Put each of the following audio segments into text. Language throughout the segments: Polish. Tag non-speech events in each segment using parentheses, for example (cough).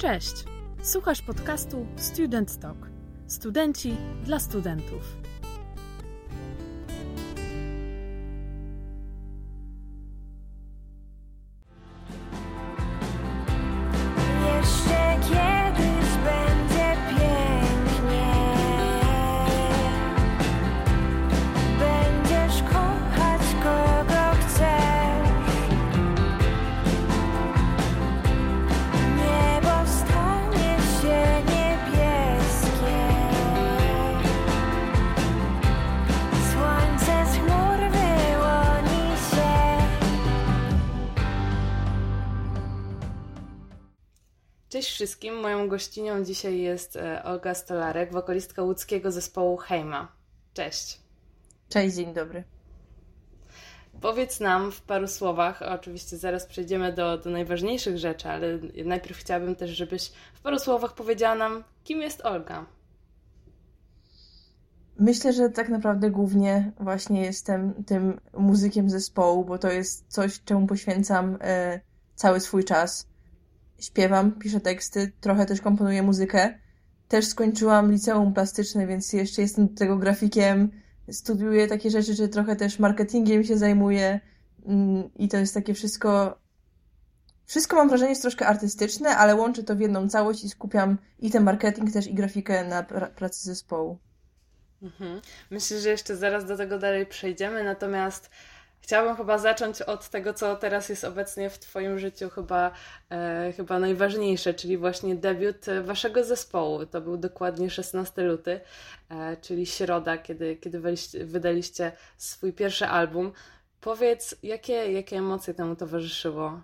Cześć! Słuchasz podcastu Student Talk. Studenci dla studentów. Moją gościnią dzisiaj jest e, Olga Stolarek, wokalistka łódzkiego zespołu Hejma. Cześć. Cześć, dzień dobry. Powiedz nam w paru słowach, oczywiście zaraz przejdziemy do, do najważniejszych rzeczy, ale najpierw chciałabym też, żebyś w paru słowach powiedziała nam, kim jest Olga. Myślę, że tak naprawdę głównie właśnie jestem tym muzykiem zespołu, bo to jest coś, czemu poświęcam e, cały swój czas. Śpiewam, piszę teksty, trochę też komponuję muzykę. Też skończyłam liceum plastyczne, więc jeszcze jestem do tego grafikiem. Studiuję takie rzeczy, że trochę też marketingiem się zajmuję. Mm, I to jest takie wszystko. Wszystko mam wrażenie jest troszkę artystyczne, ale łączę to w jedną całość i skupiam i ten marketing też i grafikę na pra- pracy zespołu. Mhm. Myślę, że jeszcze zaraz do tego dalej przejdziemy, natomiast chciałabym chyba zacząć od tego, co teraz jest obecnie w Twoim życiu chyba, e, chyba najważniejsze, czyli właśnie debiut Waszego zespołu. To był dokładnie 16 luty, e, czyli środa, kiedy, kiedy wydaliście swój pierwszy album. Powiedz, jakie, jakie emocje temu towarzyszyło?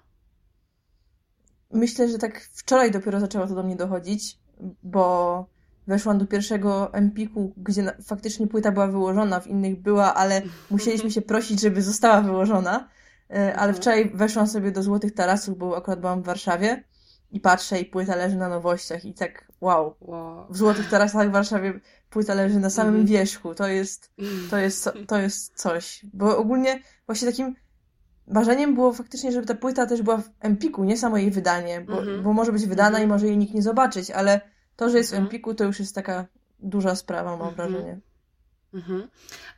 Myślę, że tak wczoraj dopiero zaczęło to do mnie dochodzić, bo weszłam do pierwszego Empiku, gdzie na- faktycznie płyta była wyłożona, w innych była, ale (laughs) musieliśmy się prosić, żeby została wyłożona. E, Ale wczoraj weszłam sobie do Złotych Tarasów, bo akurat byłam w Warszawie i patrzę i płyta leży na nowościach i tak wow. Wow. W Złotych Tarasach w Warszawie płyta leży na samym Mhm. wierzchu. To jest, to jest, to jest coś. Bo ogólnie właśnie takim marzeniem było faktycznie, żeby ta płyta też była w Empiku, nie samo jej wydanie, bo, Mhm. bo może być wydana Mhm. i może jej nikt nie zobaczyć, ale to, że jest w Mhm. Empiku, to już jest taka duża sprawa, mam Mhm. wrażenie. Mhm.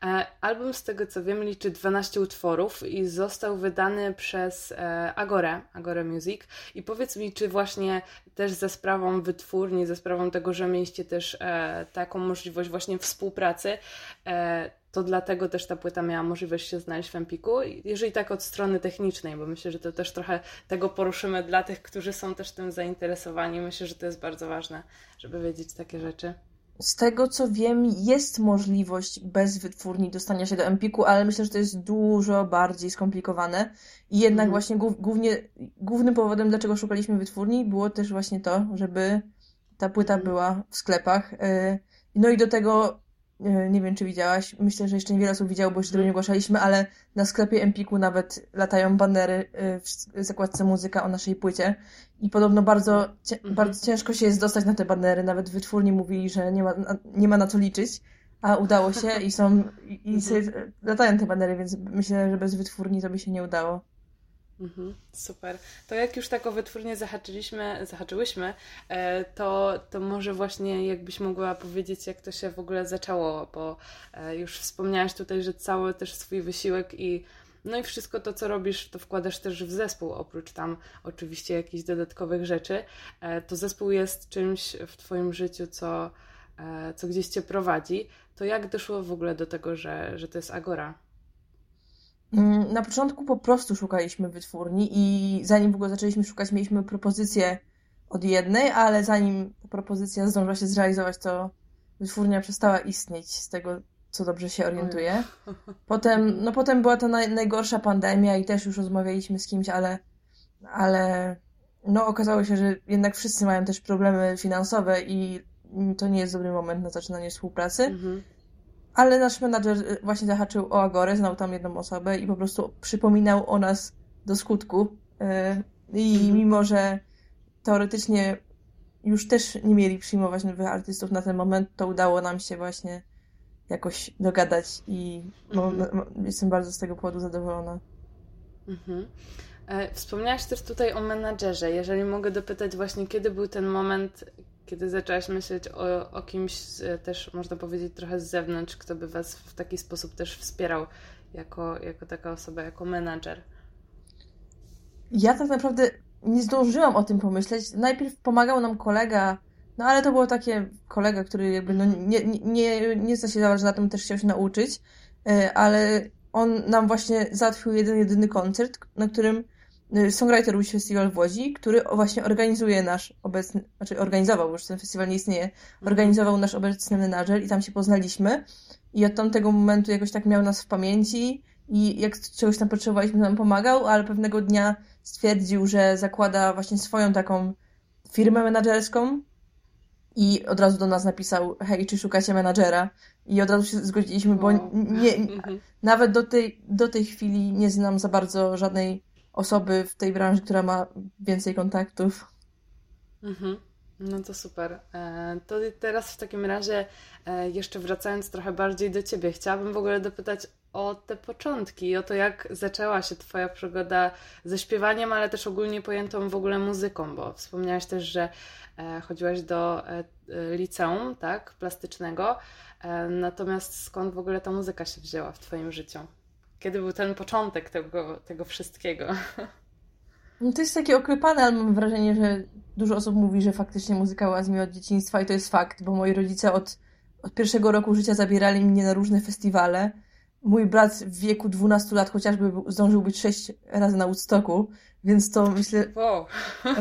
E, Album, z tego co wiem, liczy 12 utworów i został wydany przez e, Agorę, Agorę Music. I powiedz mi, czy właśnie też ze sprawą wytwórni, ze sprawą tego, że mieliście też e, taką możliwość właśnie współpracy, to dlatego też ta płyta miała możliwość się znaleźć w Empiku? Jeżeli tak od strony technicznej, bo myślę, że to też trochę tego poruszymy dla tych, którzy są też tym zainteresowani. Myślę, że to jest bardzo ważne, żeby wiedzieć takie rzeczy. Z tego co wiem, jest możliwość bez wytwórni dostania się do Empiku, ale myślę, że to jest dużo bardziej skomplikowane. I jednak Mhm. właśnie głów, głównie, głównym powodem, dlaczego szukaliśmy wytwórni, było też właśnie to, żeby ta płyta Mhm. była w sklepach. Y, No i do tego, nie wiem czy widziałaś, myślę, że jeszcze niewiele osób widziało, bo jeszcze tego nie ogłaszaliśmy, ale na sklepie Empiku nawet latają banery y, w zakładce muzyka o naszej płycie. I podobno bardzo, Mhm. bardzo ciężko się jest dostać na te banery. Nawet wytwórni mówili, że nie ma, na- nie ma na co liczyć, a udało się i są, i, i Mhm. sobie latają te banery, więc myślę, że bez wytwórni to by się nie udało. Mhm, super. To jak już tak o wytwórnię zahaczyliśmy, zahaczyłyśmy, e, to, to może właśnie jakbyś mogła powiedzieć, jak to się w ogóle zaczęło, bo e, już wspomniałaś tutaj, że cały też swój wysiłek i no i wszystko to, co robisz, to wkładasz też w zespół, oprócz tam oczywiście jakichś dodatkowych rzeczy. E, To zespół jest czymś w Twoim życiu, co, co gdzieś Cię prowadzi. To jak doszło w ogóle do tego, że, że to jest Agora? Mm, Na początku po prostu szukaliśmy wytwórni i zanim w ogóle zaczęliśmy szukać, mieliśmy propozycję od jednej, ale zanim ta propozycja zdążyła się zrealizować, to wytwórnia przestała istnieć z tego, co dobrze się orientuję. Potem, no potem była ta naj, najgorsza pandemia i też już rozmawialiśmy z kimś, ale, ale no okazało się, że jednak wszyscy mają też problemy finansowe i to nie jest dobry moment na zaczynanie współpracy. Mhm. Ale nasz menadżer y, właśnie zahaczył o Agorę, znał tam jedną osobę i po prostu przypominał o nas do skutku. Y, I Mhm. mimo, że teoretycznie już też nie mieli przyjmować nowych artystów na ten moment, to udało nam się właśnie jakoś dogadać i no, Mhm. no, jestem bardzo z tego powodu zadowolona. Mhm. E, Wspomniałaś też tutaj o menadżerze. Jeżeli mogę dopytać właśnie, kiedy był ten moment, kiedy zaczęłaś myśleć o, o kimś z, też, można powiedzieć, trochę z zewnątrz, kto by Was w taki sposób też wspierał jako, jako taka osoba, jako menadżer? Ja tak naprawdę nie zdążyłam o tym pomyśleć. Najpierw pomagał nam kolega, no ale to było takie kolega, który jakby no, nie, nie, nie, nie zna się za tym też chciał się nauczyć, e, ale on nam właśnie załatwił jeden, jedyny koncert, na którym Songwriter Wish Festival w Łodzi, który właśnie organizuje nasz obecny, znaczy organizował, bo już ten festiwal nie istnieje, organizował nasz obecny menadżer i tam się poznaliśmy i od tamtego momentu jakoś tak miał nas w pamięci i jak czegoś tam potrzebowaliśmy, nam pomagał, ale pewnego dnia stwierdził, że zakłada właśnie swoją taką firmę menadżerską i od razu do nas napisał, hej, czy szukacie menadżera? I od razu się zgodziliśmy, bo nie, Mhm. (laughs) nawet do tej, do tej chwili nie znam za bardzo żadnej osoby w tej branży, która ma więcej kontaktów. Mhm. No to super. E, To teraz w takim razie, e, jeszcze wracając trochę bardziej do Ciebie, chciałabym w ogóle dopytać o te początki, o to, jak zaczęła się Twoja przygoda ze śpiewaniem, ale też ogólnie pojętą w ogóle muzyką, bo wspomniałaś też, że e, chodziłaś do liceum, tak, plastycznego, natomiast skąd w ogóle ta muzyka się wzięła w Twoim życiu? Kiedy był ten początek tego, tego wszystkiego? (laughs) No to jest takie oklepane, ale mam wrażenie, że dużo osób mówi, że faktycznie muzyka łazi mi od dzieciństwa i to jest fakt, bo moi rodzice od, od pierwszego roku życia zabierali mnie na różne festiwale. Mój brat w wieku 12 lat chociażby zdążył być 6 razy na Woodstocku, więc to myślę, Wow,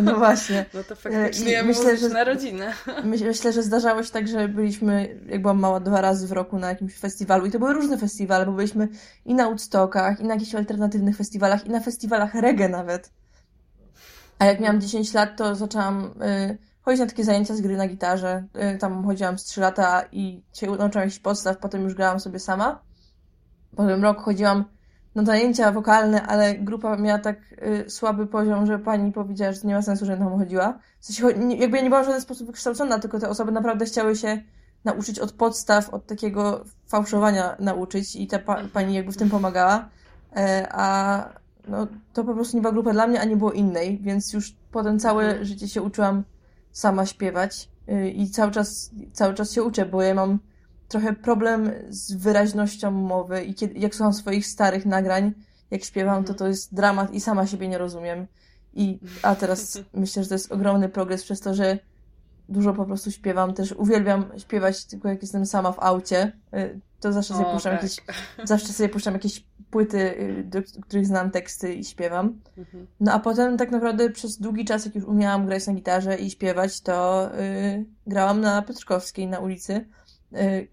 no właśnie. (laughs) no to I faktycznie myślę, muzyczna że- rodzinę. (laughs) My- Myślę, że zdarzało się tak, że byliśmy, jak byłam mała, dwa razy w roku na jakimś festiwalu i to były różne festiwale, bo byliśmy i na Woodstockach, i na jakichś alternatywnych festiwalach, i na festiwalach reggae nawet. A jak miałam 10 lat, to zaczęłam y, chodzić na takie zajęcia z gry na gitarze. Y, tam chodziłam z 3 lata i się nauczyłam jakichś podstaw, potem już grałam sobie sama. Potem rok chodziłam na zajęcia wokalne, ale grupa miała tak y, słaby poziom, że pani powiedziała, że to nie ma sensu, że tam chodziła. W sensie, nie- jakby ja nie byłam w żaden sposób wykształcona, tylko te osoby naprawdę chciały się nauczyć od podstaw, od takiego fałszowania nauczyć i ta pa- pani jakby w tym pomagała. E, a no, to po prostu nie była grupa dla mnie, a nie było innej, więc już potem całe Mhm. życie się uczyłam sama śpiewać y, i cały czas, cały czas się uczę, bo ja mam trochę problem z wyraźnością mowy i kiedy, jak słucham swoich starych nagrań, jak śpiewam, to Mhm. to jest dramat i sama siebie nie rozumiem. I, a teraz (laughs) myślę, że to jest ogromny progres przez to, że dużo po prostu śpiewam. Też uwielbiam śpiewać tylko jak jestem sama w aucie. Y, To zawsze sobie O, puszczam tak. jakieś, (laughs) zawsze sobie puszczam jakieś płyty, y, do których znam teksty i śpiewam. Mhm. No a potem tak naprawdę przez długi czas, jak już umiałam grać na gitarze i śpiewać, to y, grałam na Piotrkowskiej na ulicy,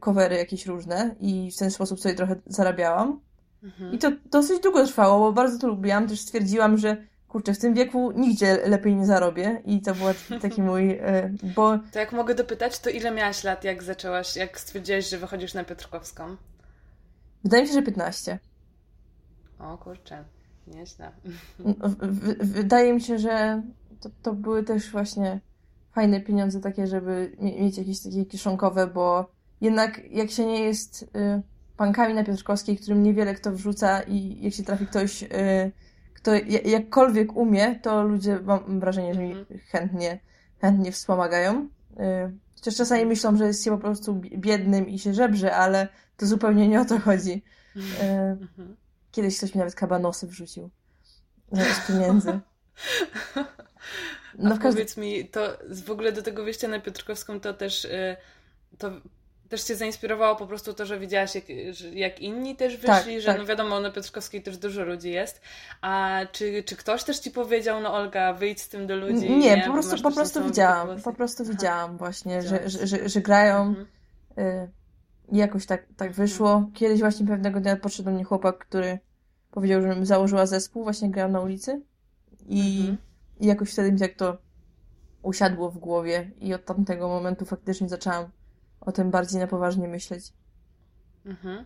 covery jakieś różne i w ten sposób sobie trochę zarabiałam. Mhm. I to dosyć długo trwało, bo bardzo to lubiłam. Też stwierdziłam, że kurczę, w tym wieku nigdzie lepiej nie zarobię i to był (laughs) taki mój, y, bo To jak mogę dopytać, to ile miałaś lat, jak zaczęłaś, jak stwierdziłaś, że wychodzisz na Piotrkowską? wydaje mi się, że 15. O kurczę, nieźle. W- Wydaje mi się, że to, to były też właśnie fajne pieniądze takie, żeby mie- mieć jakieś takie kieszonkowe, bo jednak jak się nie jest y, pankami na Piotrkowskiej, którym niewiele kto wrzuca i jak się trafi ktoś, y, kto ja- jakkolwiek umie, to ludzie mam wrażenie, że mi Mhm. chętnie, chętnie wspomagają. Y, Chociaż czasami myślą, że jest się po prostu bi- biednym i się żebrze, ale to zupełnie nie o to chodzi. Y, Mhm. Kiedyś ktoś mi nawet kabanosy wrzucił z pieniędzy. (laughs) A No w każdym powiedz mi, to w ogóle do tego wyjścia na Piotrkowską to też y, to też cię zainspirowało po prostu to, że widziałaś jak, że jak inni też wyszli, Tak, że tak. no wiadomo, na Piotrkowskiej też dużo ludzi jest. A czy, czy ktoś też ci powiedział, no Olga, wyjdź z tym do ludzi? Nie, bo po prostu, po prostu widziałam. Po prostu widziałam właśnie, że, że, że, że grają. Mhm. Y, I jakoś tak, tak wyszło. Kiedyś właśnie pewnego dnia podszedł do mnie chłopak, który powiedział, żebym założyła zespół, właśnie grałam na ulicy. I, Mhm. i jakoś wtedy mi tak to usiadło w głowie i od tamtego momentu faktycznie zaczęłam o tym bardziej na poważnie myśleć. Mhm.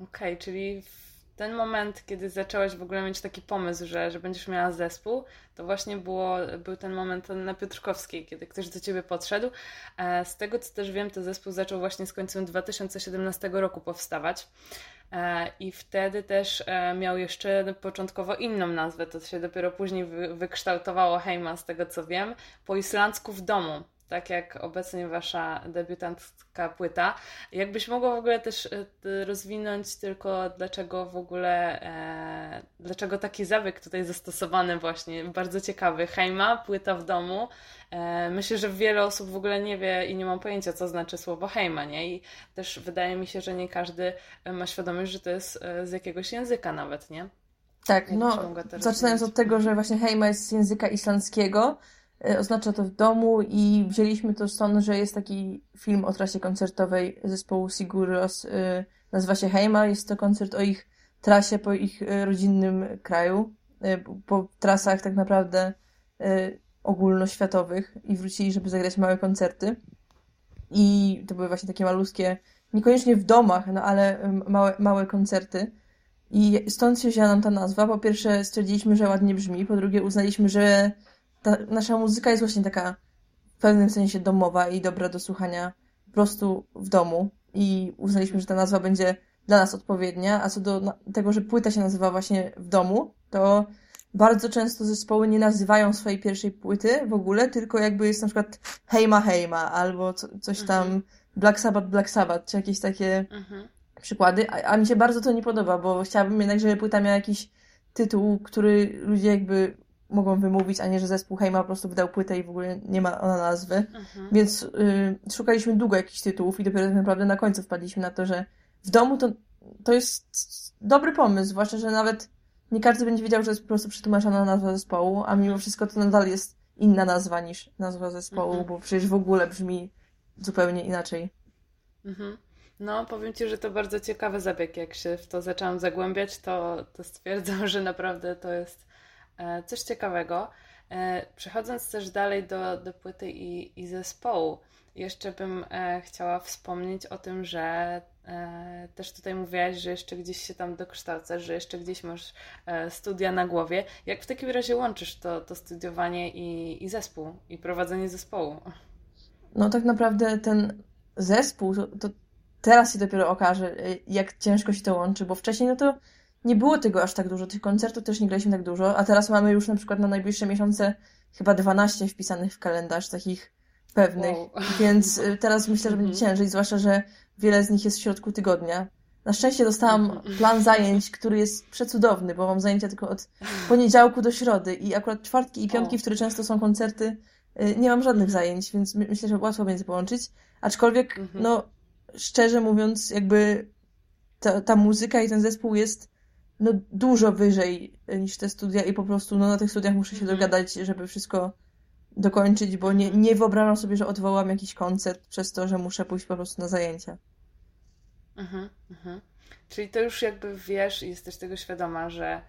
Okej, czyli w ten moment, kiedy zaczęłaś w ogóle mieć taki pomysł, że, że będziesz miała zespół, to właśnie było, był ten moment na Piotrkowskiej, kiedy ktoś do ciebie podszedł. E, Z tego co też wiem, to zespół zaczął właśnie z końcem 2017 roku powstawać. E, I wtedy też e, miał jeszcze początkowo inną nazwę, to się dopiero później wy, wykształtowało Heyman, z tego co wiem, po islandzku w domu tak jak obecnie wasza debiutancka płyta. Jakbyś mogła w ogóle też e, rozwinąć tylko dlaczego w ogóle, e, dlaczego taki zabieg tutaj zastosowany właśnie, bardzo ciekawy. Heima, płyta w domu. E, myślę, że wiele osób w ogóle nie wie i nie ma pojęcia, co znaczy słowo Heima, nie? I też wydaje mi się, że nie każdy ma świadomość, że to jest e, z jakiegoś języka nawet, nie? Tak, no, zaczynając od tego, że właśnie Heima jest z języka islandzkiego, oznacza to w domu i wzięliśmy to stąd, że jest taki film o trasie koncertowej zespołu Siguros, e, nazywa się Heima, jest to koncert o ich trasie po ich e, rodzinnym kraju, po trasach tak naprawdę ogólnoświatowych i wrócili, żeby zagrać małe koncerty. I to były właśnie takie malutkie, niekoniecznie w domach, no ale małe, małe koncerty. I stąd się wzięła nam ta nazwa. Po pierwsze stwierdziliśmy, że ładnie brzmi, po drugie uznaliśmy, że ta nasza muzyka jest właśnie taka w pewnym sensie domowa i dobra do słuchania po prostu w domu. I uznaliśmy, że ta nazwa będzie dla nas odpowiednia. A co do tego, że płyta się nazywa właśnie w domu, to bardzo często zespoły nie nazywają swojej pierwszej płyty w ogóle, tylko jakby jest na przykład Hejma Hejma albo co, coś tam mhm. Black Sabbath Black Sabbath, czy jakieś takie mhm. przykłady. A, a mi się bardzo to nie podoba, bo chciałabym jednak, żeby płyta miała jakiś tytuł, który ludzie jakby mogą wymówić, a nie, że zespół Hejma po prostu wydał płytę i w ogóle nie ma ona nazwy. Mhm. Więc y, szukaliśmy długo jakichś tytułów i dopiero tak naprawdę na końcu wpadliśmy na to, że w domu to, to jest dobry pomysł, zwłaszcza, że nawet nie każdy będzie wiedział, że jest po prostu przetłumaczona nazwa zespołu, a mimo wszystko to nadal jest inna nazwa niż nazwa zespołu, mhm. bo przecież w ogóle brzmi zupełnie inaczej. Mhm. No, powiem Ci, że to bardzo ciekawy zabieg. Jak się w to zaczęłam zagłębiać, to, to stwierdzam, (laughs) że naprawdę to jest coś ciekawego. E, przechodząc też dalej do, do płyty i, i zespołu, jeszcze bym e, chciała wspomnieć o tym, że też tutaj mówiłaś, że jeszcze gdzieś się tam dokształcasz, że jeszcze gdzieś masz studia na głowie. Jak w takim razie łączysz to, to studiowanie i, i zespół, i prowadzenie zespołu? No tak naprawdę ten zespół, to, to teraz się dopiero okaże, jak ciężko się to łączy, bo wcześniej no to nie było tego aż tak dużo, tych koncertów też nie graliśmy tak dużo, a teraz mamy już na przykład na najbliższe miesiące chyba 12 wpisanych w kalendarz, takich pewnych, wow. (laughs) więc y, teraz myślę, że będzie mhm. ciężej, zwłaszcza, że wiele z nich jest w środku tygodnia. Na szczęście dostałam mhm. plan zajęć, który jest przecudowny, bo mam zajęcia tylko od poniedziałku do środy i akurat czwartki i piątki, w które często są koncerty, y, nie mam żadnych zajęć, więc myślę, że łatwo będzie połączyć. Aczkolwiek, mhm. no, szczerze mówiąc, jakby ta, ta muzyka i ten zespół jest no dużo wyżej niż te studia i po prostu no, na tych studiach muszę się mhm. dogadać, żeby wszystko dokończyć, bo nie, nie wyobrażam sobie, że odwołam jakiś koncert przez to, że muszę pójść po prostu na zajęcia. Mhm, mhm. Czyli to już jakby wiesz i jesteś tego świadoma, że,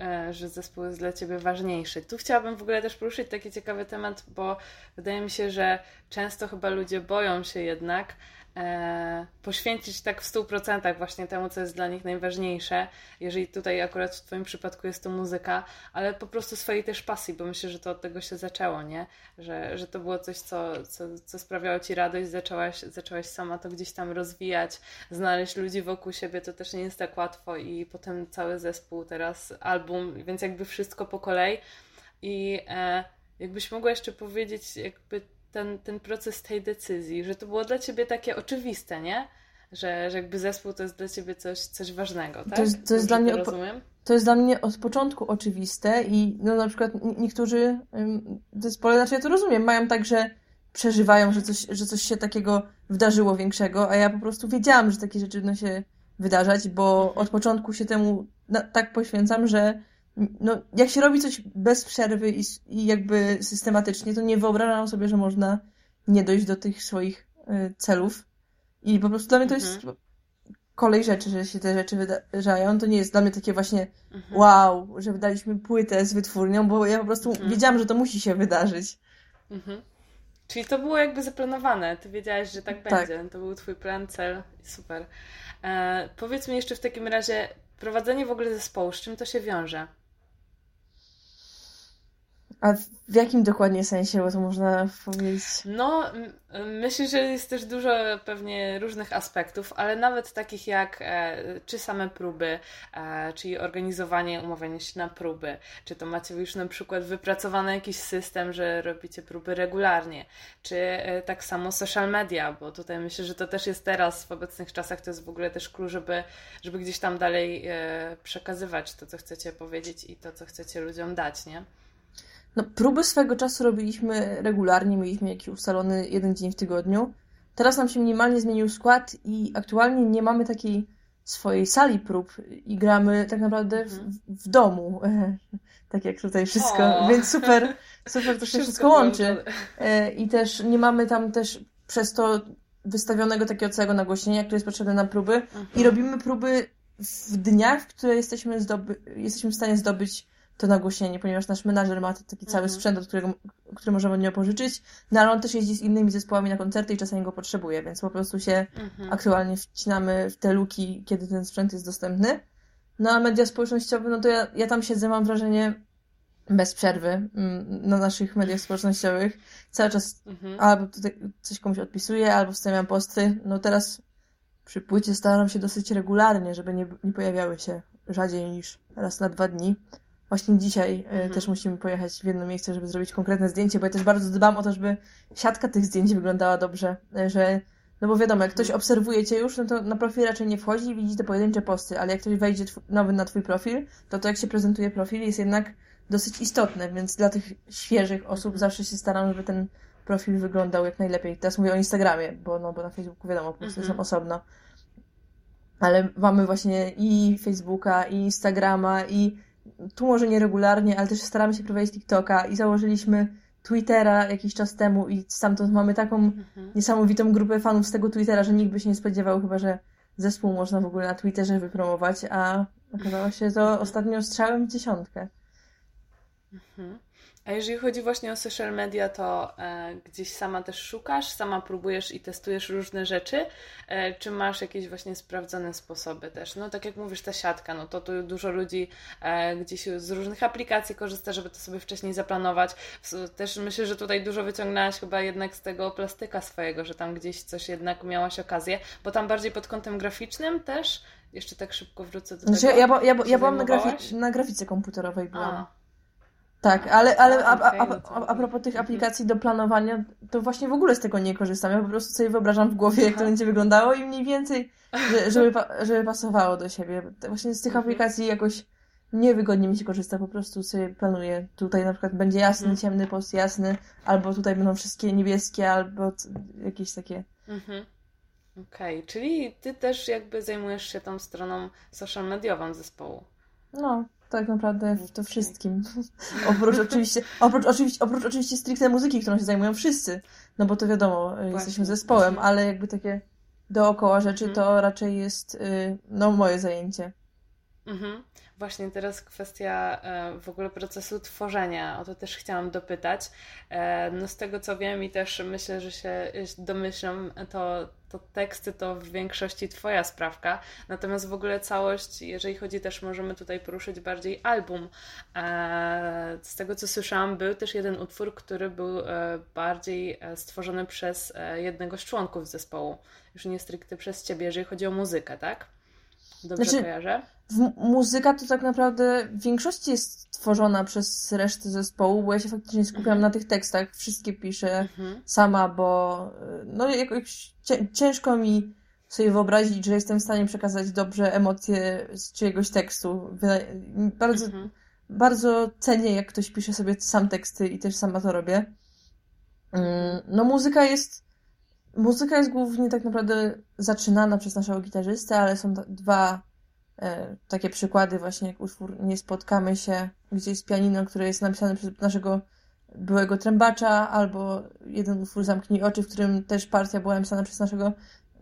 e, że zespół jest dla ciebie ważniejszy. Tu chciałabym w ogóle też poruszyć taki ciekawy temat, bo wydaje mi się, że często chyba ludzie boją się jednak, e, poświęcić tak w 100% właśnie temu, co jest dla nich najważniejsze, jeżeli tutaj akurat w Twoim przypadku jest to muzyka, ale po prostu swojej też pasji, bo myślę, że to od tego się zaczęło, nie? Że, że to było coś, co, co, co sprawiało Ci radość, zaczęłaś, zaczęłaś sama to gdzieś tam rozwijać, znaleźć ludzi wokół siebie, to też nie jest tak łatwo i potem cały zespół, teraz album, więc jakby wszystko po kolei i e, jakbyś mogła jeszcze powiedzieć jakby ten, ten proces tej decyzji, że to było dla ciebie takie oczywiste, nie? Że, że jakby zespół to jest dla ciebie coś, coś ważnego, tak? To jest, to jest dla mnie to, to jest dla mnie od początku oczywiste i no na przykład niektórzy w zespole, znaczy ja to rozumiem, mają tak, że przeżywają, że coś, że coś się takiego wydarzyło większego, a ja po prostu wiedziałam, że takie rzeczy będą się wydarzać, bo mhm. od początku się temu tak poświęcam, że no, jak się robi coś bez przerwy i, i jakby systematycznie, to nie wyobrażam sobie, że można nie dojść do tych swoich y, celów. I po prostu dla mnie to jest mhm. kolej rzeczy, że się te rzeczy wydarzają. To nie jest dla mnie takie właśnie mhm. wow, że wydaliśmy płytę z wytwórnią, bo ja po prostu mhm. wiedziałam, że to musi się wydarzyć. Mhm. Czyli to było jakby zaplanowane. Ty wiedziałaś, że tak, tak. będzie. To był twój plan, cel. Super. E, powiedz mi jeszcze w takim razie, prowadzenie w ogóle zespołu, z czym to się wiąże? A w jakim dokładnie sensie, bo to można powiedzieć? No, myślę, że jest też dużo pewnie różnych aspektów, ale nawet takich jak e, czy same próby, e, czyli organizowanie, umawianie się na próby, czy to macie już na przykład wypracowany jakiś system, że robicie próby regularnie, czy e, tak samo social media, bo tutaj myślę, że to też jest teraz w obecnych czasach, to jest w ogóle też klucz, żeby, żeby gdzieś tam dalej e, przekazywać to, co chcecie powiedzieć i to, co chcecie ludziom dać, nie? No, próby swego czasu robiliśmy regularnie, mieliśmy jakiś ustalony jeden dzień w tygodniu. Teraz nam się minimalnie zmienił skład i aktualnie nie mamy takiej swojej sali prób i gramy tak naprawdę w, Mhm. w domu. (laughs) Tak jak tutaj wszystko. O. Więc super, super to się wszystko łączy. E, I też nie mamy tam też przez to wystawionego takiego całego nagłośnienia, które jest potrzebne na próby. Mhm. I robimy próby w dniach, w które jesteśmy, zdoby- jesteśmy w stanie zdobyć to nagłośnienie, ponieważ nasz menadżer ma taki cały Mhm. sprzęt, od którego, który możemy od niego pożyczyć, no ale on też jeździ z innymi zespołami na koncerty i czasami go potrzebuje, więc po prostu się Mhm. aktualnie wcinamy w te luki, kiedy ten sprzęt jest dostępny. No a media społecznościowe, no to ja, ja tam siedzę, mam wrażenie, bez przerwy mm, na naszych mediach społecznościowych. Cały czas Mhm. albo tutaj coś komuś odpisuję, albo wstawiam posty. No teraz przy płycie staram się dosyć regularnie, żeby nie, nie pojawiały się rzadziej niż raz na dwa dni. Właśnie dzisiaj e, Mhm. też musimy pojechać w jedno miejsce, żeby zrobić konkretne zdjęcie, bo ja też bardzo dbam o to, żeby siatka tych zdjęć wyglądała dobrze, e, że no bo wiadomo, jak ktoś Mhm. obserwuje cię już, no to na profil raczej nie wchodzi i widzi te pojedyncze posty, ale jak ktoś wejdzie nowy na twój profil, to to jak się prezentuje profil jest jednak dosyć istotne, więc dla tych świeżych osób Mhm. zawsze się staram, żeby ten profil wyglądał jak najlepiej. Teraz mówię o Instagramie, bo, no, bo na Facebooku wiadomo, posty Mhm. są osobno. Ale mamy właśnie i Facebooka, i Instagrama, i tu może nieregularnie, ale też staramy się prowadzić TikToka i założyliśmy Twittera jakiś czas temu i stamtąd mamy taką Mhm. niesamowitą grupę fanów z tego Twittera, że nikt by się nie spodziewał chyba, że zespół można w ogóle na Twitterze wypromować, a okazało się to ostatnio strzałem w dziesiątkę. Mhm. A jeżeli chodzi właśnie o social media, to e, gdzieś sama też szukasz, sama próbujesz i testujesz różne rzeczy, e, czy masz jakieś właśnie sprawdzone sposoby też? No tak jak mówisz, ta siatka, no to tu dużo ludzi e, gdzieś z różnych aplikacji korzysta, żeby to sobie wcześniej zaplanować. Też myślę, że tutaj dużo wyciągnęłaś chyba jednak z tego plastyka swojego, że tam gdzieś coś jednak miałaś okazję, bo tam bardziej pod kątem graficznym też, jeszcze tak szybko wrócę do Znaczy, tego. ja, bo- ja, bo- ja byłam na, grafi- na grafice komputerowej byłam. A, Tak, ale, ale a, a, a, no a, propos tych Mhm. aplikacji do planowania, to właśnie w ogóle z tego nie korzystam. Ja po prostu sobie wyobrażam w głowie, jak to będzie wyglądało i mniej więcej, że- żeby, (laughs) żeby pasowało do siebie. Właśnie z tych Mhm. aplikacji jakoś niewygodnie mi się korzysta, po prostu sobie planuję. Tutaj na przykład będzie jasny, Mhm. ciemny, post jasny, albo tutaj będą wszystkie niebieskie, albo jakieś takie. Mhm. Okej, czyli ty też jakby zajmujesz się tą stroną social mediową zespołu. No, tak naprawdę w to Okej. wszystkim. (laughs) oprócz oczywiście, oprócz oczywiście, oprócz oczywiście stricte muzyki, którą się zajmują wszyscy. No bo to wiadomo, y, jesteśmy zespołem, właśnie. ale jakby takie dookoła rzeczy Mhm. to raczej jest y, no moje zajęcie. Mhm. Właśnie teraz kwestia e, w ogóle procesu tworzenia. O to też chciałam dopytać. E, No z tego co wiem i też myślę, że się domyślam, to, to teksty to w większości Twoja sprawka. Natomiast w ogóle całość, jeżeli chodzi też, możemy tutaj poruszyć bardziej album. E, Z tego co słyszałam, był też jeden utwór, który był e, bardziej e, stworzony przez e, jednego z członków zespołu. Już nie stricte przez Ciebie, jeżeli chodzi o muzykę, tak? Dobrze Znaczy, kojarzę? W, muzyka to tak naprawdę w większości jest tworzona przez resztę zespołu, bo ja się faktycznie skupiam Mhm. na tych tekstach, wszystkie piszę Mhm. sama, bo y, no jakoś cię- ciężko mi sobie wyobrazić, że jestem w stanie przekazać dobrze emocje z czyjegoś tekstu. Bardzo, Mhm. bardzo cenię, jak ktoś pisze sobie sam teksty i też sama to robię. Mm, No muzyka jest muzyka jest głównie tak naprawdę zaczynana przez naszego gitarzystę, ale są dwa e, takie przykłady właśnie jak utwór Nie spotkamy się, gdzie jest pianino, które jest napisane przez naszego byłego trębacza, albo jeden utwór Zamknij oczy, w którym też partia była napisana przez naszego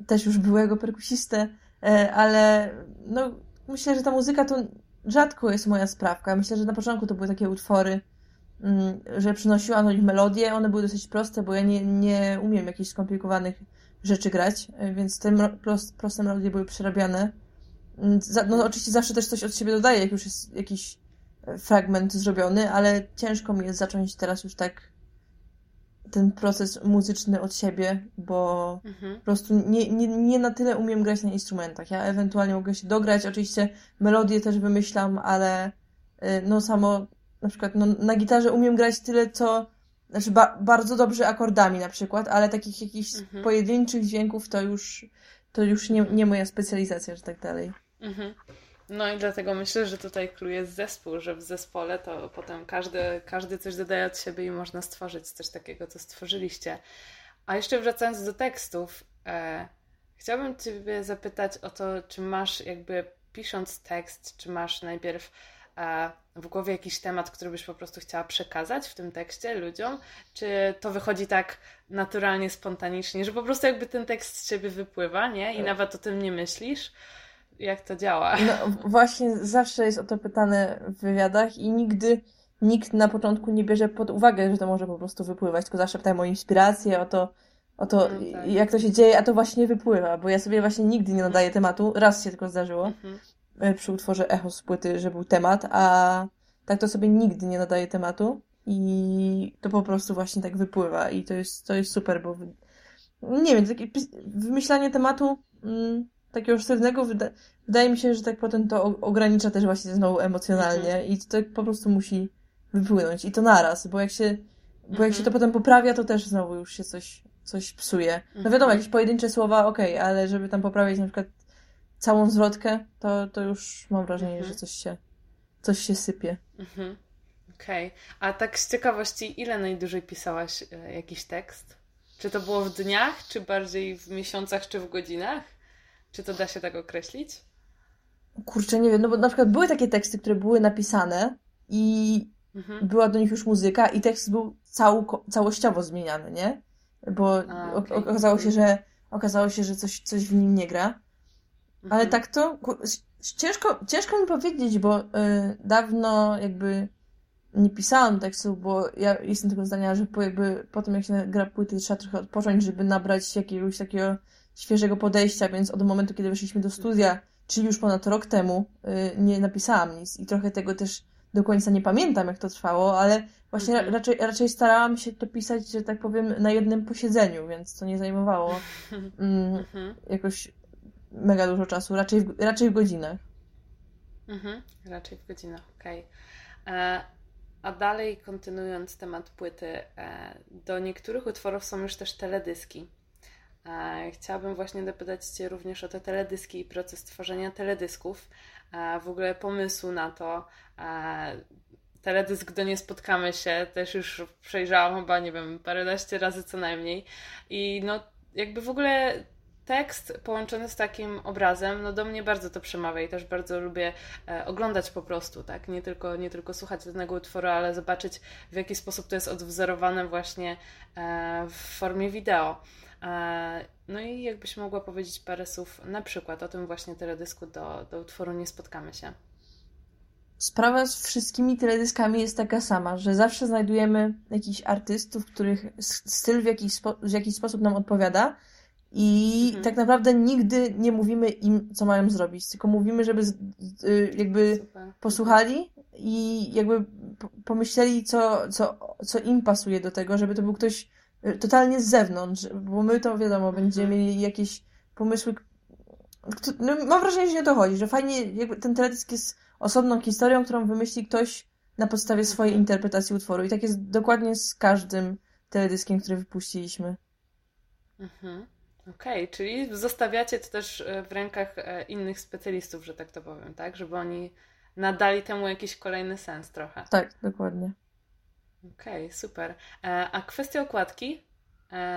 też już byłego perkusistę, e, ale no myślę, że ta muzyka to rzadko jest moja sprawka. Myślę, że na początku to były takie utwory, że przynosiłam do nich melodie, one były dosyć proste, bo ja nie, nie umiem jakichś skomplikowanych rzeczy grać, e, więc te prost, proste melodie były przerabiane. Mm, No oczywiście zawsze też coś od siebie dodaję, jak już jest jakiś fragment zrobiony, ale ciężko mi jest zacząć teraz już tak ten proces muzyczny od siebie, bo Mhm. po prostu nie, nie, nie na tyle umiem grać na instrumentach. Ja ewentualnie mogę się dograć, oczywiście melodię też wymyślam, ale y, no samo na przykład no, na gitarze umiem grać tyle, co znaczy ba bardzo dobrze akordami na przykład, ale takich jakichś Mhm. pojedynczych dźwięków to już to już nie, nie moja specjalizacja, że tak dalej. Mhm. No i dlatego myślę, że tutaj clue jest zespół, że w zespole to potem każdy, każdy coś dodaje od siebie i można stworzyć coś takiego, co stworzyliście. A jeszcze wracając do tekstów, e, chciałabym Ciebie zapytać o to, czy masz jakby pisząc tekst, czy masz najpierw w głowie jakiś temat, który byś po prostu chciała przekazać w tym tekście ludziom, czy to wychodzi tak naturalnie, spontanicznie, że po prostu jakby ten tekst z Ciebie wypływa, nie? I Tak. nawet o tym nie myślisz? Jak to działa? No właśnie zawsze jest o to pytane w wywiadach i nigdy nikt na początku nie bierze pod uwagę, że to może po prostu wypływać, tylko zawsze pytają o inspirację, o to, o to No tak. jak to się dzieje, a to właśnie wypływa, bo ja sobie właśnie nigdy nie nadaję tematu, raz się tylko zdarzyło Mhm. E, przy utworze Echo z płyty, że był temat, a tak to sobie nigdy nie nadaję tematu i to po prostu właśnie tak wypływa i to jest, to jest super, bo nie wiem, takie wymyślanie tematu mm, takiego sztywnego wyda wydaje mi się, że tak potem to ogranicza też właśnie znowu emocjonalnie i to tak po prostu musi wypłynąć i to naraz, bo jak się, bo jak się to potem poprawia, to też znowu już się coś, coś psuje. No wiadomo, jakieś pojedyncze słowa, okej, ale żeby tam poprawić na przykład całą zwrotkę, to, to już mam wrażenie, Mhm. że coś się, coś się sypie. Mhm. Okej. A tak z ciekawości, ile najdłużej pisałaś e, jakiś tekst? Czy to było w dniach, czy bardziej w miesiącach, czy w godzinach? Czy to da się tak określić? Kurczę, nie wiem, no bo na przykład były takie teksty, które były napisane i Mhm. była do nich już muzyka i tekst był całko, całościowo zmieniany, nie? Bo A, o- okej. okazało się, że okazało się, że coś, coś w nim nie gra. Ale Mhm. tak to ciężko, ciężko mi powiedzieć, bo y, dawno jakby nie pisałam tekstu, bo ja jestem tego zdania, że po, jakby po tym jak się gra płyty trzeba trochę odpocząć, żeby nabrać jakiegoś takiego świeżego podejścia, więc od momentu, kiedy weszliśmy do studia, czyli już ponad rok temu, y, nie napisałam nic i trochę tego też do końca nie pamiętam, jak to trwało, ale właśnie Mhm. raczej, raczej starałam się to pisać, że tak powiem, na jednym posiedzeniu, więc to nie zajmowało (laughs) mm, Mhm. jakoś mega dużo czasu, raczej w, raczej w godzinach. Mhm. Raczej w godzinach, okej. E, A dalej kontynuując temat płyty, e, do niektórych utworów są już też teledyski. E, Chciałabym właśnie dopytać Cię również o te teledyski i proces tworzenia teledysków. W ogóle pomysłu na to. Teledysk do Nie Spotkamy się też już przejrzałam chyba, nie wiem, paręnaście razy co najmniej. I no jakby w ogóle tekst połączony z takim obrazem, no do mnie bardzo to przemawia i też bardzo lubię e, oglądać po prostu, tak? Nie tylko, nie tylko słuchać danego utworu, ale zobaczyć w jaki sposób to jest odwzorowane właśnie e, w formie wideo. E, no i jakbyś mogła powiedzieć parę słów na przykład o tym właśnie teledysku do, do utworu Nie Spotkamy się. Sprawa z wszystkimi teledyskami jest taka sama, że zawsze znajdujemy jakichś artystów, których styl w jakiś, w jakiś sposób nam odpowiada i Mhm. tak naprawdę nigdy nie mówimy im, co mają zrobić, tylko mówimy, żeby y, jakby Super. posłuchali i jakby pomyśleli, co, co, co im pasuje do tego, żeby to był ktoś y, totalnie z zewnątrz, bo my to wiadomo, będziemy mieli jakieś pomysły. No, mam wrażenie, że nie o to chodzi, że fajnie jakby ten teledysk jest osobną historią, którą wymyśli ktoś na podstawie swojej interpretacji utworu. I tak jest dokładnie z każdym teledyskiem, który wypuściliśmy. Mhm. Okej, czyli zostawiacie to też e, w rękach e, innych specjalistów, że tak to powiem, tak? Żeby oni nadali temu jakiś kolejny sens trochę. Tak, dokładnie. Okej, super. E, A kwestia okładki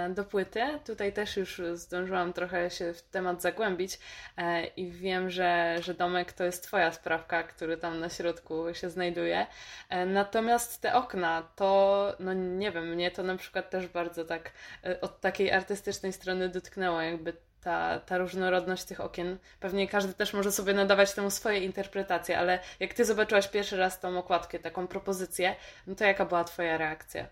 do płyty, tutaj też już zdążyłam trochę się w temat zagłębić e, i wiem, że, że domek to jest Twoja sprawka, który tam na środku się znajduje. E, Natomiast te okna, to no nie wiem, mnie to na przykład też bardzo tak e, od takiej artystycznej strony dotknęło, jakby ta, ta różnorodność tych okien. Pewnie każdy też może sobie nadawać temu swoje interpretacje, ale jak Ty zobaczyłaś pierwszy raz tą okładkę, taką propozycję, no to jaka była Twoja reakcja?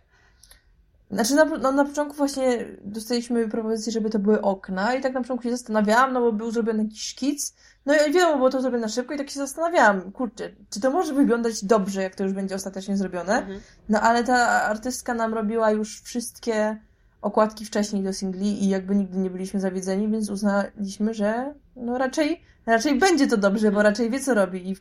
Znaczy na, no, na początku właśnie dostaliśmy propozycję, żeby to były okna i tak na początku się zastanawiałam, no bo był zrobiony jakiś szkic. No i wiadomo, było to zrobione na szybko i tak się zastanawiałam, kurczę, czy to może wyglądać dobrze, jak to już będzie ostatecznie zrobione? Mhm. No ale ta artystka nam robiła już wszystkie okładki wcześniej do singli i jakby nigdy nie byliśmy zawiedzeni, więc uznaliśmy, że no raczej, raczej będzie to dobrze, bo raczej wie co robi i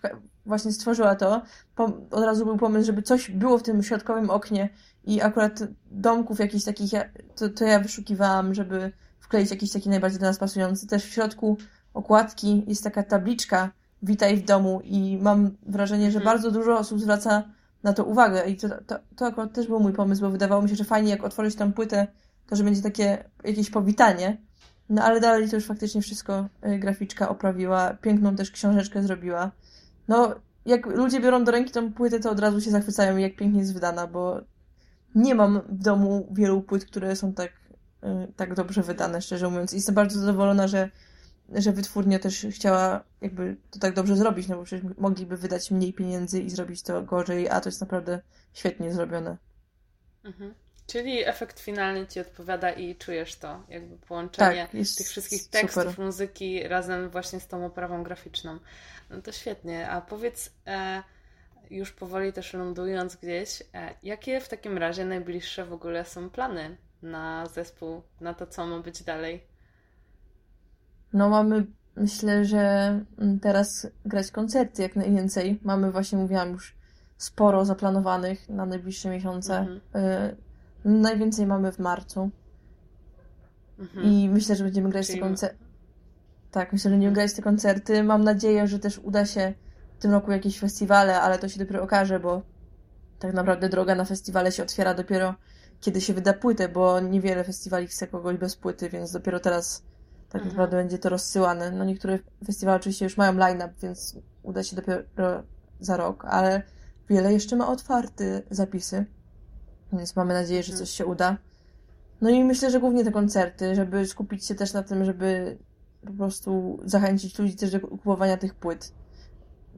właśnie stworzyła to. Po, od razu był pomysł, żeby coś było w tym środkowym oknie i akurat domków jakichś takich, to, to ja wyszukiwałam, żeby wkleić jakiś taki najbardziej do nas pasujący. Też w środku okładki jest taka tabliczka Witaj w domu i mam wrażenie, że Mhm. bardzo dużo osób zwraca na to uwagę i to, to, to akurat też był mój pomysł, bo wydawało mi się, że fajnie jak otworzyć tam płytę, to że będzie takie jakieś powitanie. No ale dalej to już faktycznie wszystko y, graficzka oprawiła, piękną też książeczkę zrobiła. No, jak ludzie biorą do ręki tą płytę, to od razu się zachwycają, jak pięknie jest wydana, bo nie mam w domu wielu płyt, które są tak, y, tak dobrze wydane, szczerze mówiąc. I jestem bardzo zadowolona, że, że wytwórnia też chciała jakby to tak dobrze zrobić, no bo przecież mogliby wydać mniej pieniędzy i zrobić to gorzej, a to jest naprawdę świetnie zrobione. Mhm. Czyli efekt finalny ci odpowiada i czujesz to, jakby połączenie Tak, tych wszystkich super. tekstów, muzyki razem właśnie z tą oprawą graficzną. No to świetnie. A powiedz, e, już powoli też lądując gdzieś, e, jakie w takim razie najbliższe w ogóle są plany na zespół, na to, co ma być dalej? No mamy, myślę, że mm, teraz grać koncerty jak najwięcej. Mamy właśnie, mówiłam już, sporo zaplanowanych na najbliższe miesiące. Mhm. Y, najwięcej mamy w marcu Mhm. i myślę, że będziemy grać Czyli- te koncerty. Tak, myślę, że będziemy grać te koncerty. Mam nadzieję, że też uda się tym roku jakieś festiwale, ale to się dopiero okaże, bo tak naprawdę droga na festiwale się otwiera dopiero kiedy się wyda płytę, bo niewiele festiwali chce kogoś bez płyty, więc dopiero teraz tak Mhm. naprawdę będzie to rozsyłane. No niektóre festiwale oczywiście już mają line-up, więc uda się dopiero za rok, ale wiele jeszcze ma otwarte zapisy, więc mamy nadzieję, że coś się uda. No i myślę, że głównie te koncerty, żeby skupić się też na tym, żeby po prostu zachęcić ludzi też do kupowania tych płyt.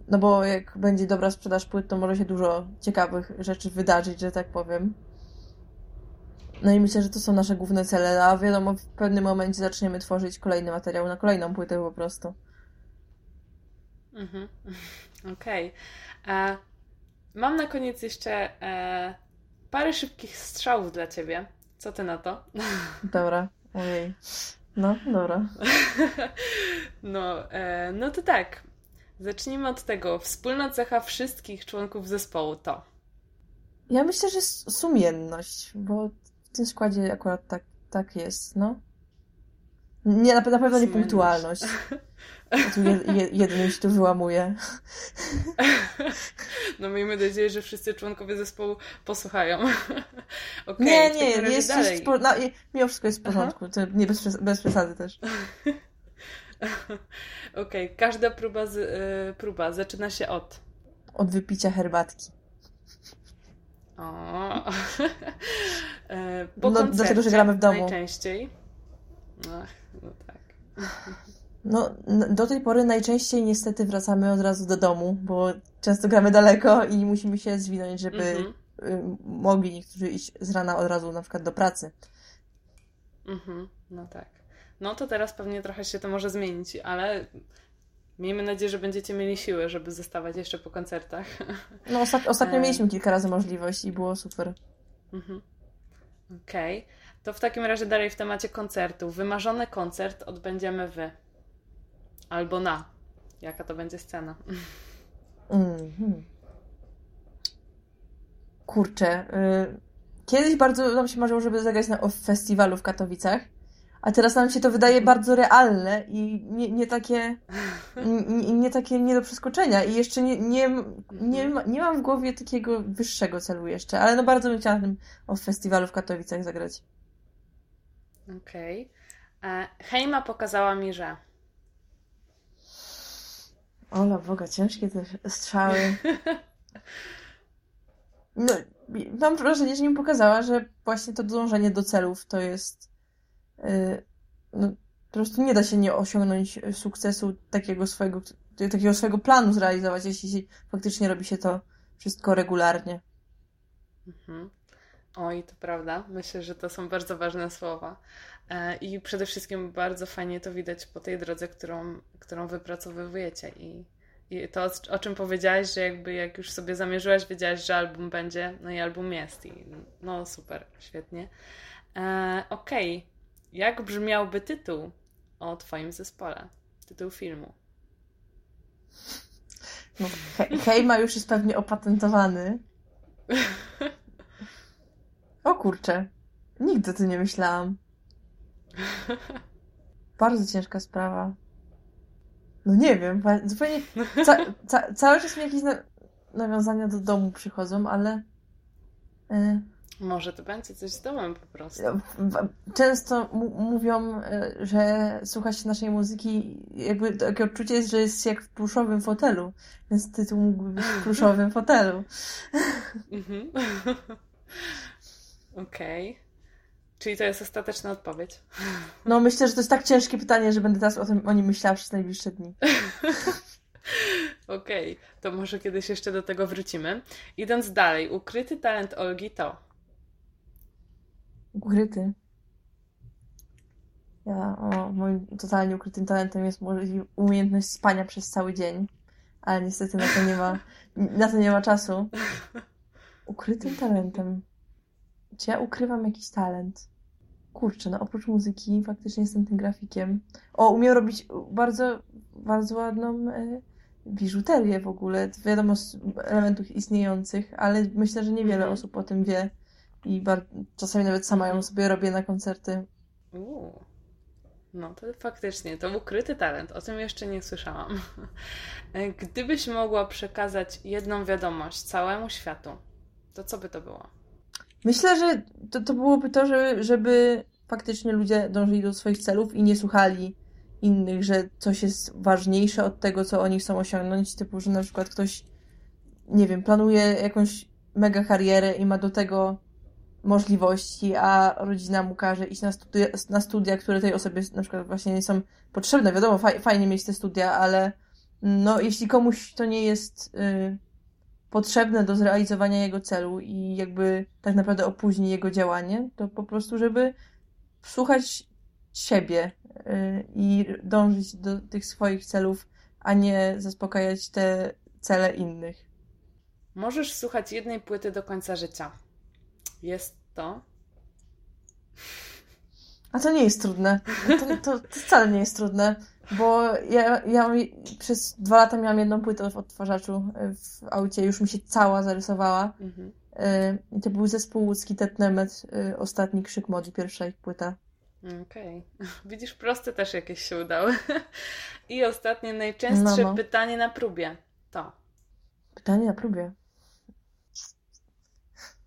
No bo jak będzie dobra sprzedaż płyt, to może się dużo ciekawych rzeczy wydarzyć, że tak powiem. No i myślę, że to są nasze główne cele, a wiadomo, w pewnym momencie zaczniemy tworzyć kolejny materiał na kolejną płytę po prostu. Mhm. (laughs) Okej. E, Mam na koniec jeszcze e, parę szybkich strzałów dla ciebie. Co ty na to? (laughs) Dobra, ojej. No, dobra. (laughs) No, e, no to tak. Zacznijmy od tego. Wspólna cecha wszystkich członków zespołu to. Ja myślę, że sumienność, bo w tym składzie akurat tak, tak jest, no. Nie, na, na pewno nie punktualność. (laughs) Tu je, je, jeden mi się tu wyłamuje. (laughs) No miejmy nadzieję, że wszyscy członkowie zespołu posłuchają. (laughs) Okej, nie, nie, jest, dalej. jest no, mimo wszystko jest w Aha. porządku. To nie bez, bez przesady też. (laughs) Okej, każda próba, z, y, próba zaczyna się od. Od wypicia herbatki. O. (laughs) E, po No, dlatego, że gramy w domu. Najczęściej. Ach, no tak. No, do tej pory najczęściej niestety wracamy od razu do domu, bo często gramy daleko i musimy się zwinąć, żeby Mhm, y, mogli niektórzy iść z rana od razu na przykład do pracy. mhm, no tak. No to teraz pewnie trochę się to może zmienić, ale miejmy nadzieję, że będziecie mieli siłę, żeby zostawać jeszcze po koncertach. (laughs) No, ostat- ostatnio E. mieliśmy kilka razy możliwość i było super. Mhm. Okej. To w takim razie dalej w temacie koncertu. Wymarzony koncert odbędziemy wy. Albo na. Jaka to będzie scena? Mhm. Kurczę. Y, kiedyś bardzo nam się marzyło, żeby zagrać na festiwalu w Katowicach, a teraz nam się to wydaje Mhm. bardzo realne i nie, nie takie nie, nie takie nie do przeskoczenia i jeszcze nie, nie, nie, ma- nie mam w głowie takiego wyższego celu jeszcze, ale no bardzo bym chciała na tym o festiwalu w Katowicach zagrać. Okej. E, Heima pokazała mi, że. Ola Boga, ciężkie te strzały. (laughs) No, mam wrażenie, że mi pokazała, że właśnie to dążenie do celów to jest. Yy, no, po prostu nie da się nie osiągnąć sukcesu takiego swojego, takiego swojego planu zrealizować, jeśli faktycznie robi się to wszystko regularnie. Mhm. Oj, to prawda. Myślę, że to są bardzo ważne słowa. E, I przede wszystkim bardzo fajnie to widać po tej drodze, którą, którą wypracowujecie. I, I to, o czym powiedziałaś, że jakby jak już sobie zamierzyłaś, wiedziałaś, że album będzie, no i album jest. I no super, świetnie. E, Okej, okay. Jak brzmiałby tytuł o Twoim zespole? Tytuł filmu. No, he Hejma już jest pewnie opatentowany. O kurczę, nigdy o tym nie myślałam. Bardzo ciężka sprawa. No nie wiem, zupełnie ca ca cały czas mi jakieś na nawiązania do domu przychodzą, ale... Y może to będzie coś z domem po prostu. Często mówią, e, że słucha się naszej muzyki, jakby takie odczucie jest, że jest jak w pluszowym fotelu, więc tytuł mógłby być w pluszowym (laughs) fotelu. Mhm. (laughs) Okej. Okay. Czyli to jest ostateczna odpowiedź. (laughs) No, myślę, że to jest tak ciężkie pytanie, że będę teraz o tym o nim myślała przez najbliższe dni. Okej, okay. to może kiedyś jeszcze do tego wrócimy. Idąc dalej, ukryty talent Olgi to ukryty. Ja, o, moim totalnie ukrytym talentem jest umiejętność spania przez cały dzień, ale niestety na to nie ma, na to nie ma czasu. Ukrytym talentem. Czy ja ukrywam jakiś talent? Kurczę, no oprócz muzyki faktycznie jestem tym grafikiem. O, umiem robić bardzo, bardzo ładną e, biżuterię w ogóle. Wiadomo z elementów istniejących, ale myślę, że niewiele mhm. osób o tym wie i czasami nawet sama ją sobie robię na koncerty. Uuu. No to faktycznie, to ukryty talent. O tym jeszcze nie słyszałam. (laughs) Gdybyś mogła przekazać jedną wiadomość całemu światu, to co by to było? Myślę, że to, to byłoby to, żeby, żeby faktycznie ludzie dążyli do swoich celów i nie słuchali innych, że coś jest ważniejsze od tego, co oni chcą osiągnąć. Typu, że na przykład ktoś, nie wiem, planuje jakąś mega karierę i ma do tego możliwości, a rodzina mu każe iść na studia, na studia, które tej osobie na przykład właśnie nie są potrzebne. Wiadomo, fajnie mieć te studia, ale no, jeśli komuś to nie jest y, potrzebne do zrealizowania jego celu i jakby tak naprawdę opóźni jego działanie, to po prostu, żeby słuchać siebie y, i dążyć do tych swoich celów, a nie zaspokajać te cele innych. Możesz słuchać jednej płyty do końca życia jest to. A to nie jest trudne. To, to, to wcale nie jest trudne, bo ja, ja przez dwa lata miałam jedną płytę w odtwarzaczu w aucie, już mi się cała zarysowała. Mhm. Y, I to był zespół łódzki Tetnemet, y, ostatni krzyk mody, pierwsza ich płyta. Okej. Okay. (laughs) Widzisz, proste też jakieś się udały. (laughs) I ostatnie, najczęstsze no, no. pytanie na próbie. To. Pytanie na próbie.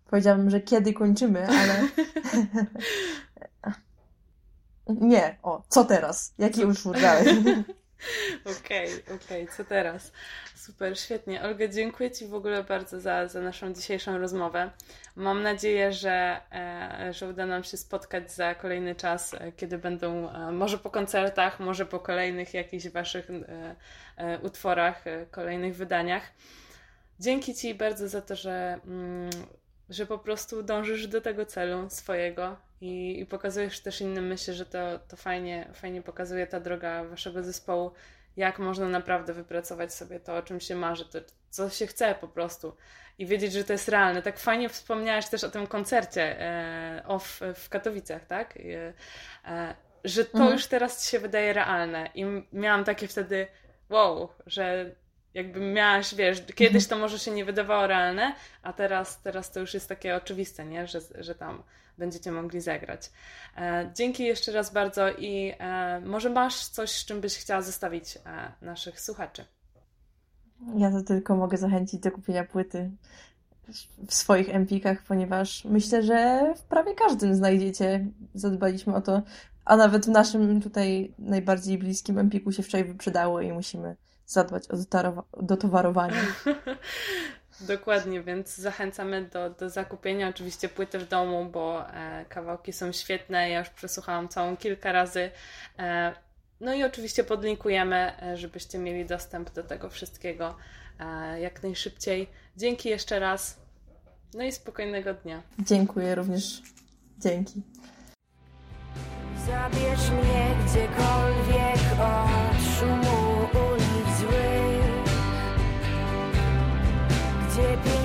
Powiedziałabym, że kiedy kończymy, ale. (laughs) Nie, o, co teraz? Jaki utwór dalej? (laughs) Okej, okej, okay, co teraz? Super, świetnie. Olga, dziękuję Ci w ogóle bardzo za, za naszą dzisiejszą rozmowę. Mam nadzieję, że, e, że uda nam się spotkać za kolejny czas, e, kiedy będą e, może po koncertach, może po kolejnych jakichś Waszych utworach, kolejnych wydaniach. Dzięki Ci bardzo za to, że mm, że po prostu dążysz do tego celu swojego i, i pokazujesz też innym. Myślę, że to, to fajnie, fajnie pokazuje ta droga waszego zespołu, jak można naprawdę wypracować sobie to, o czym się marzy, to, co się chce po prostu i wiedzieć, że to jest realne. Tak fajnie wspomniałaś też o tym koncercie e, off w Katowicach, tak? E, e, że to mhm. już teraz ci się wydaje realne i miałam takie wtedy wow, że jakby miałaś, wiesz, kiedyś mhm. to może się nie wydawało realne, a teraz, teraz to już jest takie oczywiste, nie? Że, że tam będziecie mogli zagrać. E, dzięki jeszcze raz bardzo i e, może masz coś, z czym byś chciała zostawić e, naszych słuchaczy? Ja to tylko mogę zachęcić do kupienia płyty w swoich empikach, ponieważ myślę, że w prawie każdym znajdziecie. Zadbaliśmy o to, a nawet w naszym tutaj najbardziej bliskim empiku się wczoraj wyprzedało i musimy zadbać o dotowarowanie. (laughs) Dokładnie, więc zachęcamy do, do zakupienia oczywiście płyty w domu, bo e, kawałki są świetne. Ja już przesłuchałam całą kilka razy. E, no i oczywiście podlinkujemy, e, żebyście mieli dostęp do tego wszystkiego e, jak najszybciej. Dzięki jeszcze raz. No i spokojnego dnia. Dziękuję również. Dzięki. Zabierz mnie gdziekolwiek on Did